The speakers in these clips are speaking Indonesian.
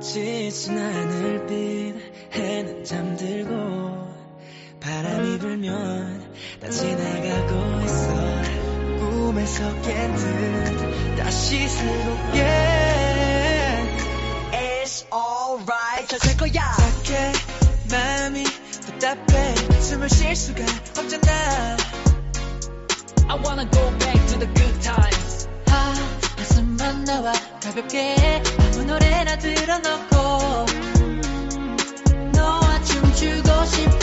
지친 하늘빛 해는 잠들고 바람이 불면 다 지나가고 있어. 꿈에서 깬듯 다시 새롭게. It's alright. 잘될 거야. 착해. 마음이 답답해. 숨을 쉴 수가 없잖아. I wanna go back to the good times. 아 가슴만 나와 가볍게 아무 노래나 들어놓고 너와 춤추고 싶어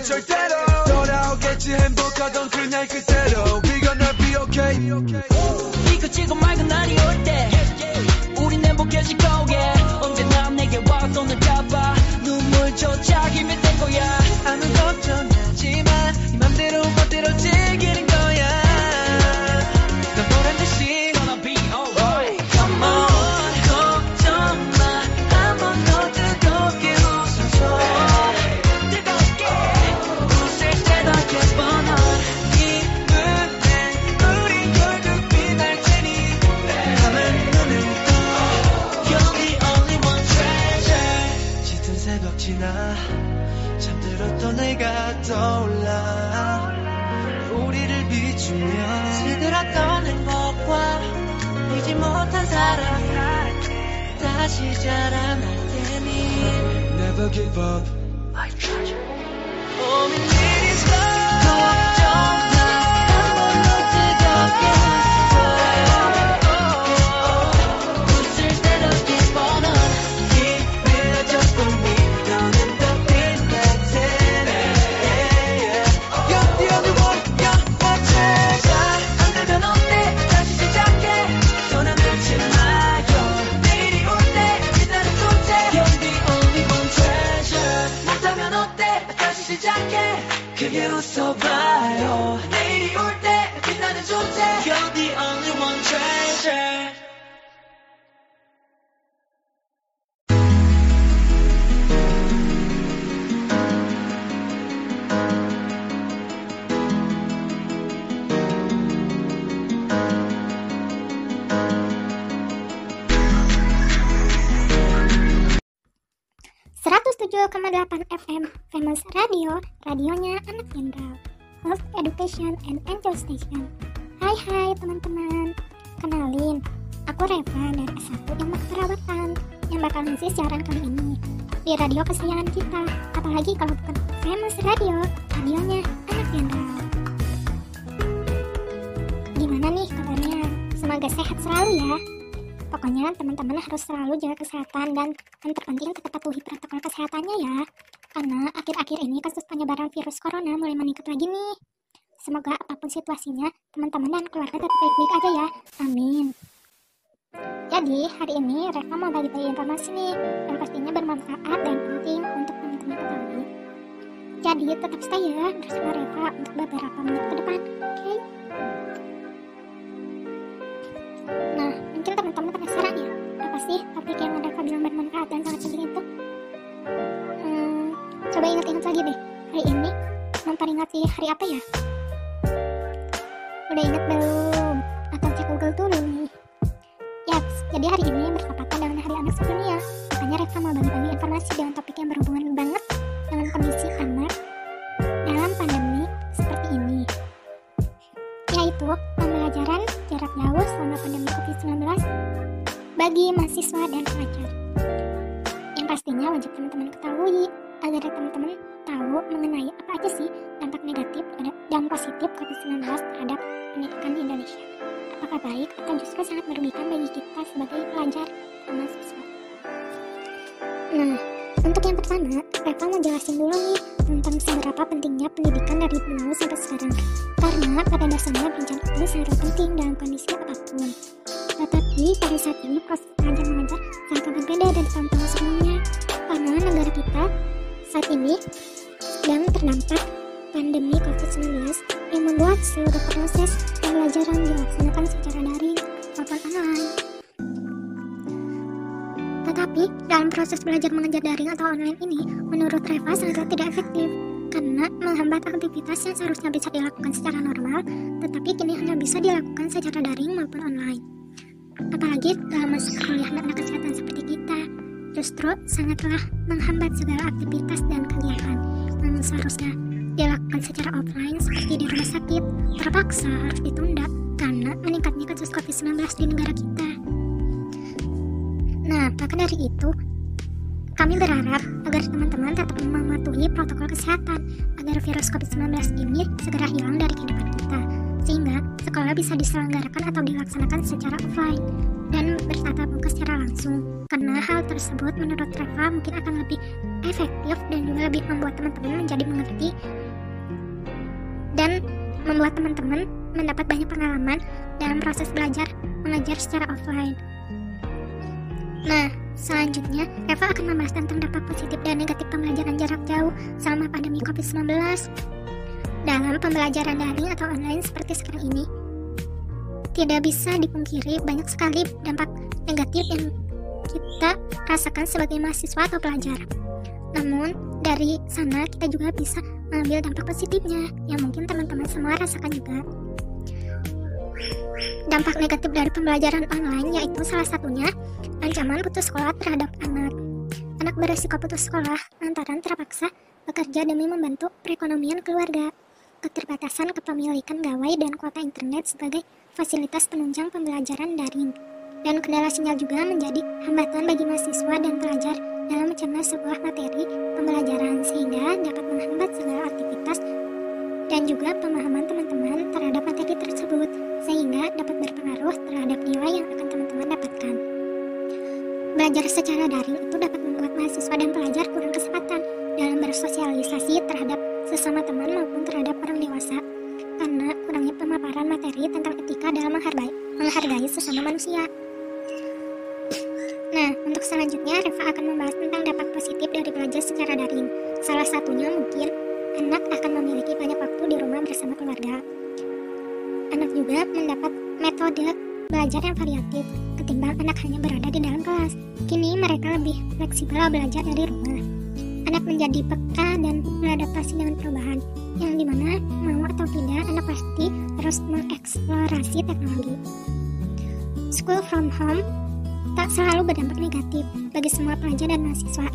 Pancho y 지나 잠들었던 내가 떠올라 우리를 비추며 시들었던 행복과 잊지 못한 사랑. 다시 자라날 테니 Never give up so bad. FM Famous Radio, radionya anak jenderal. Health Education and Angel Station. Hai hai teman-teman. Kenalin, aku Reva dari S1 Ilmu Keperawatan Yang bakal ngisi siaran kali ini Di radio kesayangan kita. Apalagi kalau bukan Famous Radio, radionya anak jenderal. Gimana nih kabarnya? Semoga sehat selalu ya. Pokoknya teman-teman harus selalu jaga kesehatan dan yang terpenting tetap patuhi protokol kesehatannya ya. Karena akhir-akhir ini kasus penyebaran virus corona mulai meningkat lagi nih. Semoga apa pun situasinya, teman-teman dan keluarga tetap baik-baik aja ya. Amin. Jadi, hari ini Reva mau bagi-bagi informasi nih yang pastinya bermanfaat dan penting untuk teman-teman ketahui. Jadi, tetap stay ya bersama Reva untuk beberapa menit ke depan, oke? Nah, mungkin teman-teman penasaran ya, apa sih topik yang mereka bilang bermanfaat dan sangat penting itu? Coba ingat-ingat lagi deh, hari ini memperingati hari apa ya? Udah ingat belum? Atau cek Google dulu nih. Yaps, jadi hari ini bertepatan dengan Hari Anak Sedunia. Makanya Reva mau bagi-bagi informasi dengan topik yang berhubungan banget dengan kondisi anak dalam pandemi seperti ini yaitu pembelajaran jarak jauh selama pandemi COVID-19 bagi mahasiswa dan pelajar. Yang pastinya wajib teman-teman ketahui agar teman-teman tahu mengenai apa aja sih dampak negatif dan positif COVID-19 terhadap pendidikan di Indonesia. Apakah baik atau justru sangat merugikan bagi kita sebagai pelajar dan mahasiswa? Nah, untuk yang pertama, Reva mau jelasin dulu nih tentang seberapa pentingnya pendidikan dari dulu sampai sekarang. Karena pada dasarnya pendidikan itu sangat penting dalam kondisi apa pun. Tetapi pada saat ini proses belajar saat ini sedang terdampak pandemi COVID-19 yang membuat seluruh proses pembelajaran dilaksanakan secara daring maupun online. Tetapi, dalam proses belajar mengajar daring atau online ini, menurut Reva sangat tidak efektif karena menghambat aktivitas yang seharusnya bisa dilakukan secara normal, tetapi kini hanya bisa dilakukan secara daring maupun online. Apalagi dalam masa perkuliahan anak kesehatan seperti kita, justru sangatlah menghambat segala aktivitas dan kegiatan yang seharusnya dilakukan secara offline seperti di rumah sakit, terpaksa harus ditunda karena meningkatnya kasus COVID-19 di negara kita. Nah, maka dari itu, kami berharap agar teman-teman tetap mematuhi protokol kesehatan agar virus COVID-19 ini segera hilang dari kehidupan kita, sehingga sekolah bisa diselenggarakan atau dilaksanakan secara offline dan bertatap muka secara langsung. Karena hal tersebut menurut Reva mungkin akan lebih efektif dan juga lebih membuat teman-teman menjadi mengerti dan membuat teman-teman mendapat banyak pengalaman dalam proses belajar mengajar secara offline. Nah, selanjutnya Eva akan membahas tentang dampak positif dan negatif pembelajaran jarak jauh selama pandemi COVID-19 dalam pembelajaran daring atau online seperti sekarang ini. Tidak bisa dipungkiri banyak sekali dampak negatif yang kita rasakan sebagai mahasiswa atau pelajar. Namun, dari sana kita juga bisa mengambil dampak positifnya yang mungkin teman-teman semua rasakan juga. Dampak negatif dari pembelajaran online yaitu salah satunya ancaman putus sekolah terhadap anak. Anak beresiko putus sekolah lantaran terpaksa bekerja demi membantu perekonomian keluarga. Keterbatasan kepemilikan gawai dan kuota internet sebagai fasilitas penunjang pembelajaran daring. Dan kendala sinyal juga menjadi hambatan bagi mahasiswa dan pelajar dalam mencerna sebuah materi pembelajaran sehingga dapat menghambat segala aktivitas dan juga pemahaman teman-teman terhadap materi tersebut sehingga dapat berpengaruh terhadap nilai yang akan teman-teman dapatkan. Belajar secara daring selanjutnya Reva akan membahas tentang dampak positif dari belajar secara daring. Salah satunya mungkin anak akan memiliki banyak waktu di rumah bersama keluarga. Anak juga mendapat metode belajar yang variatif ketimbang anak hanya berada di dalam kelas. Kini mereka lebih fleksibel belajar dari rumah. Anak menjadi peka dan beradaptasi dengan perubahan, yang di mana mau atau tidak anak pasti harus mengeksplorasi teknologi. School from home tak selalu berdampak negatif bagi semua pelajar dan mahasiswa.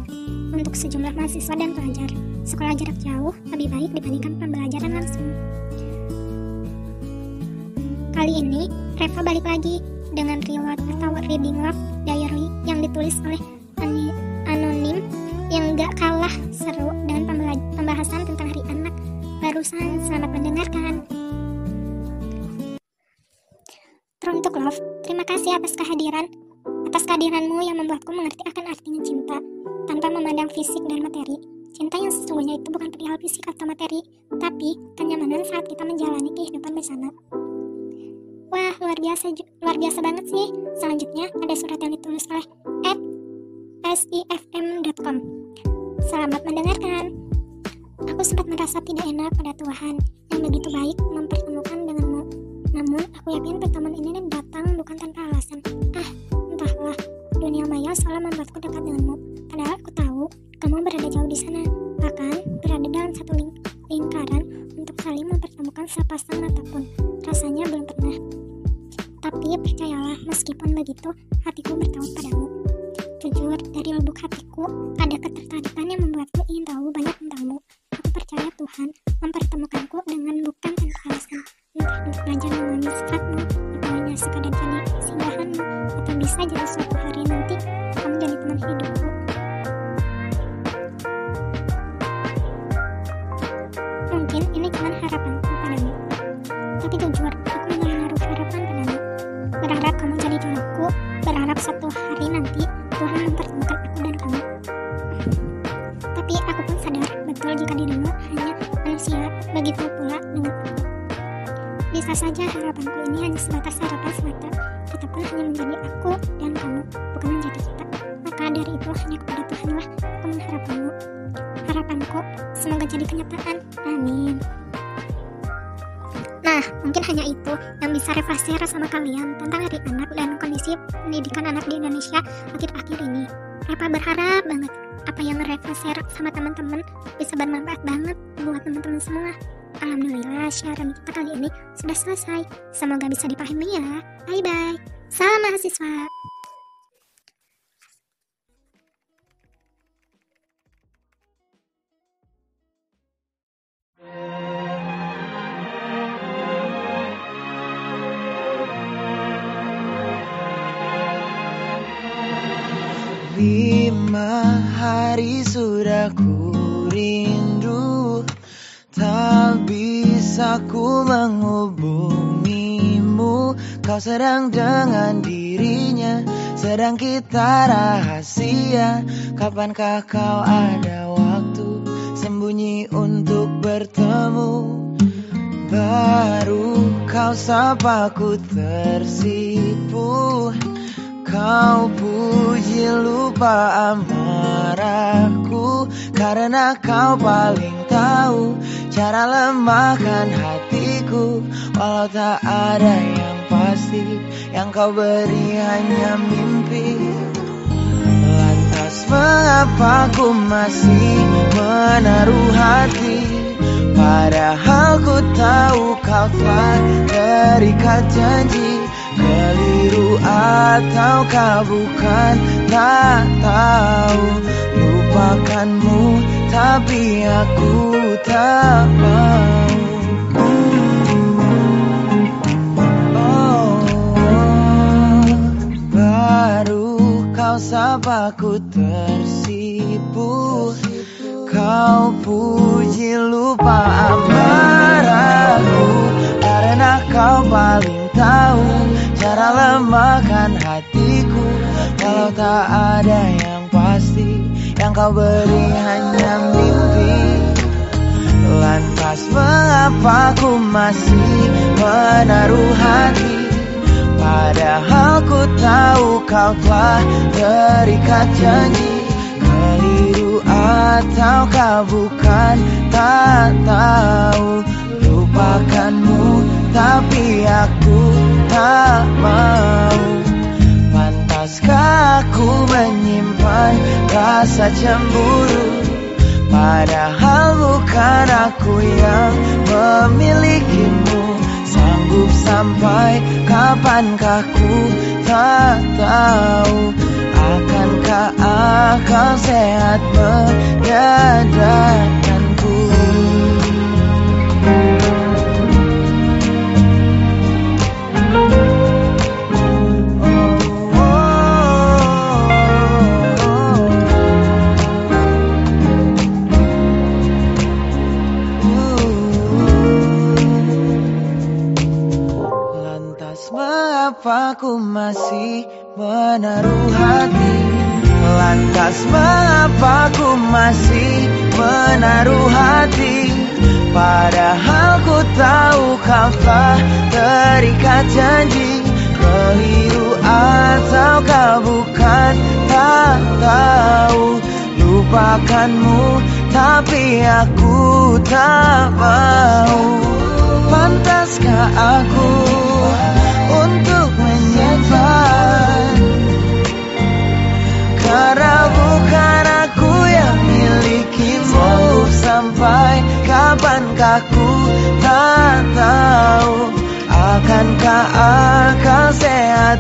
Untuk sejumlah mahasiswa dan pelajar, sekolah jarak jauh lebih baik dibandingkan pembelajaran langsung. Kali ini, Reva balik lagi dengan reward atau reading love diary yang ditulis oleh anonim yang gak kalah seru dan pembahasan tentang hari anak barusan. Selamat mendengarkan. Teruntuk Love, terima kasih atas kehadiran atas kehadiranmu yang membuatku mengerti akan artinya cinta tanpa memandang fisik dan materi. Cinta yang sesungguhnya itu bukan perihal fisik atau materi, tapi kenyamanan saat kita menjalani kehidupan bersama. Wah, luar biasa, luar biasa banget sih. Selanjutnya ada surat yang ditulis oleh at sifm.com. Selamat mendengarkan. Aku sempat merasa tidak enak pada Tuhan yang begitu baik mempertemukan denganmu. Namun, aku yakin pertemuan ini datang bukan tanpa alasan. Ah, entahlah. Dunia maya selalu membuatku dekat denganmu. Padahal aku tahu kamu berada jauh di sana. Bahkan berada dalam satu ling lingkaran untuk saling mempertemukan sepasang mata pun. Rasanya belum pernah. Tapi percayalah, meskipun begitu, hatiku bertaut padamu. Jujur, dari lubuk hatiku, ada ketertarikan yang membuatku ingin tahu banyak tentangmu. Aku percaya Tuhan mempertemukanku dengan bukan tanpa alasan. Untuk belajar memahami sifatmu, atau hanya sekadar atau bisa jadi suatu hari nanti kamu jadi teman hidupku mungkin ini cuma harapanku padamu tapi jujur aku nggak menaruh harapan padamu berharap kamu jadi jodohku berharap satu hari nanti Tuhan mempertemukan aku dan kamu. Tapi aku pun sadar betul jika dirimu hanya manusia begitu pula dengan aku. Bisa saja harapanku ini hanya sebatas harapan semata. Sama kalian tentang hari anak dan kondisi pendidikan anak di Indonesia akhir-akhir ini. Reva berharap banget apa yang Reva share sama teman-teman bisa bermanfaat banget buat teman-teman semua. Alhamdulillah siaran kita kali ini sudah selesai. Semoga bisa dipahami ya. Bye-bye. Salam mahasiswa. Bisa ku menghubungimu. Kau sedang dengan dirinya Sedang kita rahasia. Kapankah kau ada waktu Sembunyi untuk bertemu? Baru kau sapa ku tersipu. Kau puji lupa amarahku. Karena kau paling tahu Cara lemahkan hatiku Walau tak ada yang pasti. Yang kau beri hanya mimpi. Lantas mengapa ku masih menaruh hati? Padahal ku tahu kau telah terikat janji. Keliru ataukah bukan Tak tahu. Lupakanmu Tapi aku Oh, baru kau sapa ku tersipu Kau puji lupa amarahku. Karena kau paling tahu Cara lemahkan hatiku. Kalau tak ada yang pasti Yang kau beri hanya mimpi Lantas mengapa ku masih menaruh hati? Padahal ku tahu kau telah terikat janji. Keliru ataukah bukan tak tahu. Lupakanmu tapi aku tak mau. Pantaskah aku menyimpan rasa cemburu Padahal bukan aku yang memilikimu. Sanggup sampai kapankah ku tak tahu. Akankah akal sehat menyadarkanku mengapa ku masih menaruh hati. Lantas mengapa ku masih menaruh hati? Padahal ku tahu kau telah terikat janji. Keliru ataukah bukan? Tak tahu. Lupakanmu tapi aku tak mau. Pantaskah aku untuk menyimpan Karena bukan aku yang milikimu Sampai kapankah ku tak tahu Akankah akal sehat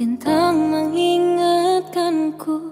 Bintang mengingatkanku.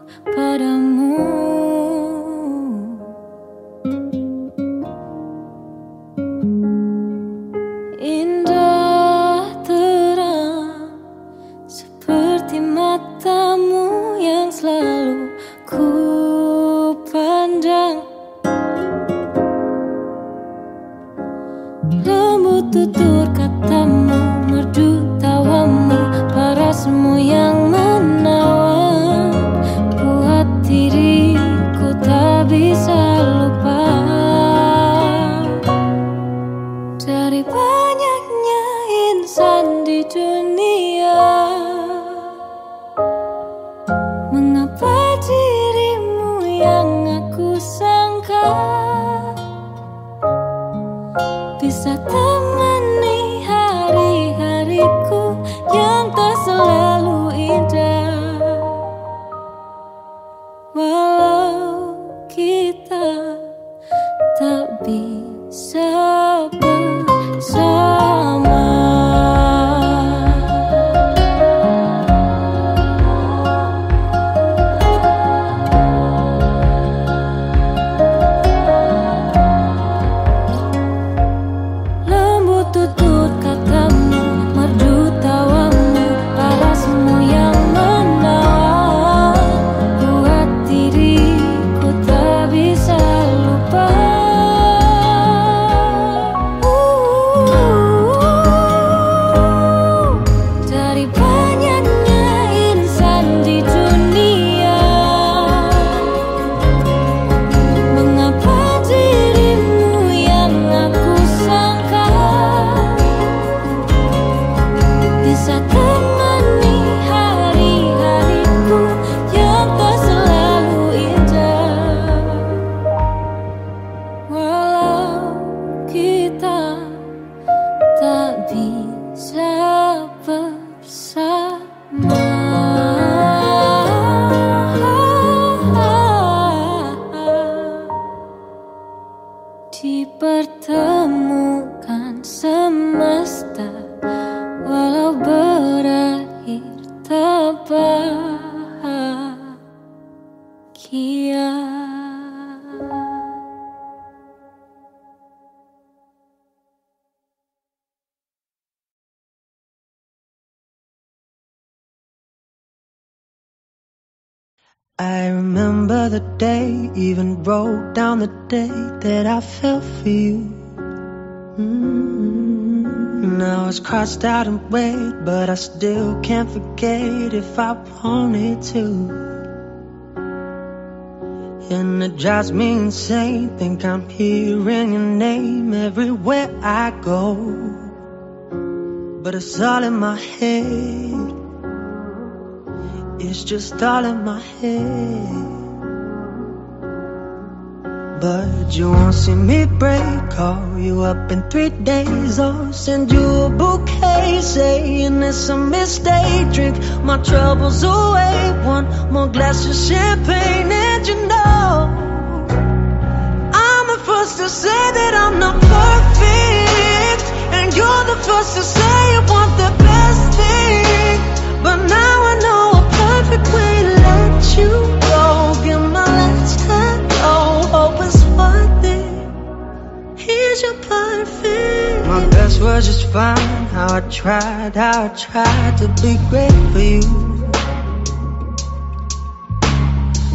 I remember the day, even wrote down the day that I fell for you. Mm, Now it's crossed out and red, but I still can't forget if I wanted to. And it drives me insane, think I'm hearing your name everywhere I go. But it's all in my head. It's just all in my head. But you won't see me break. Call you up in three days. I'll send you a bouquet. Saying it's a mistake. Drink my troubles away. One more glass of champagne. And you know, I'm the first to say that I'm not perfect. And you're the first to say you want the best thing. But now my best was just fine. How I tried, how I tried to be great for you.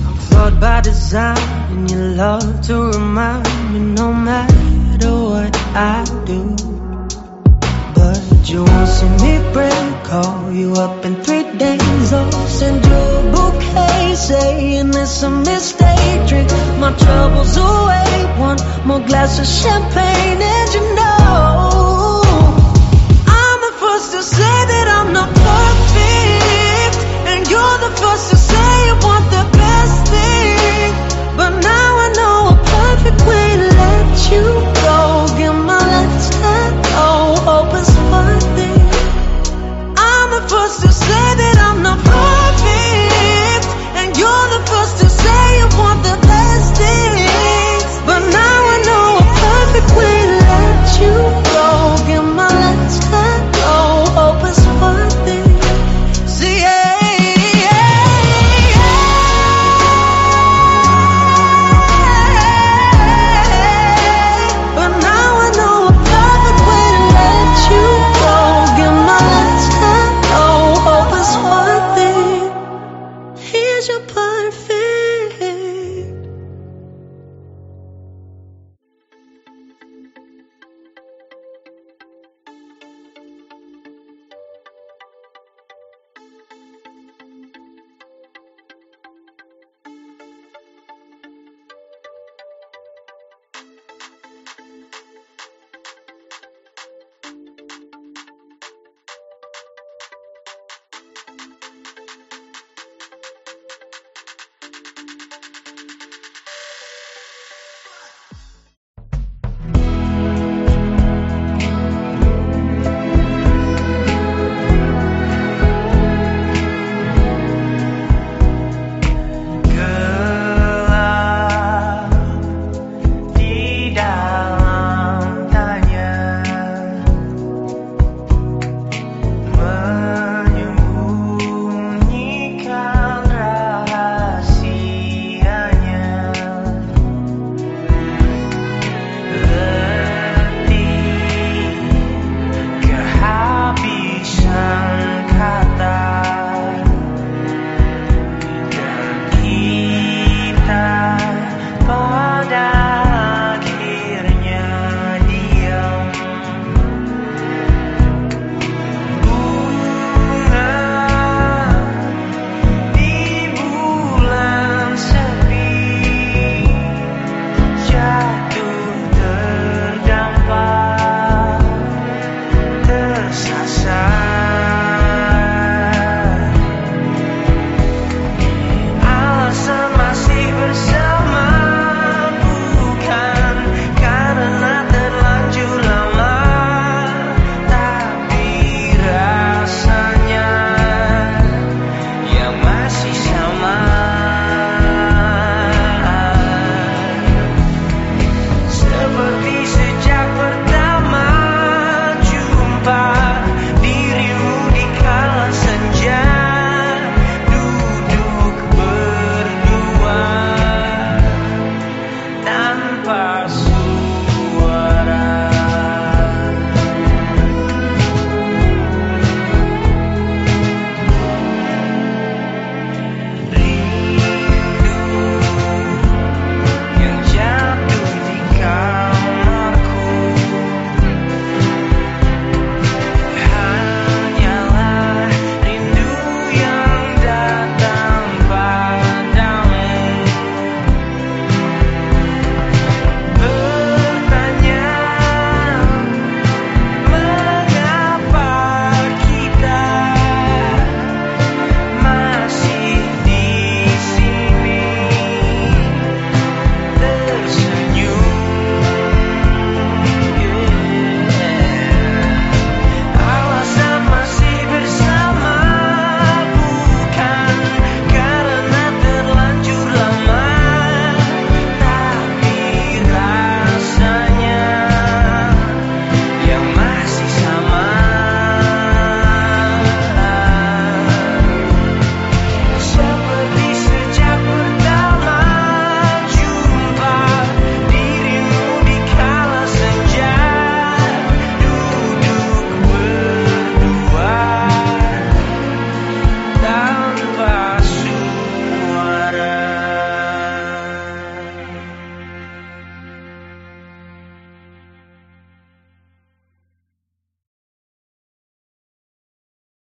I'm flawed by design, and you love to remind me no matter what I do heard you see me break. Call you up in three days I'll send you a bouquet Saying it's a mistake Drink my troubles away One more glass of champagne And you know I'm the first to say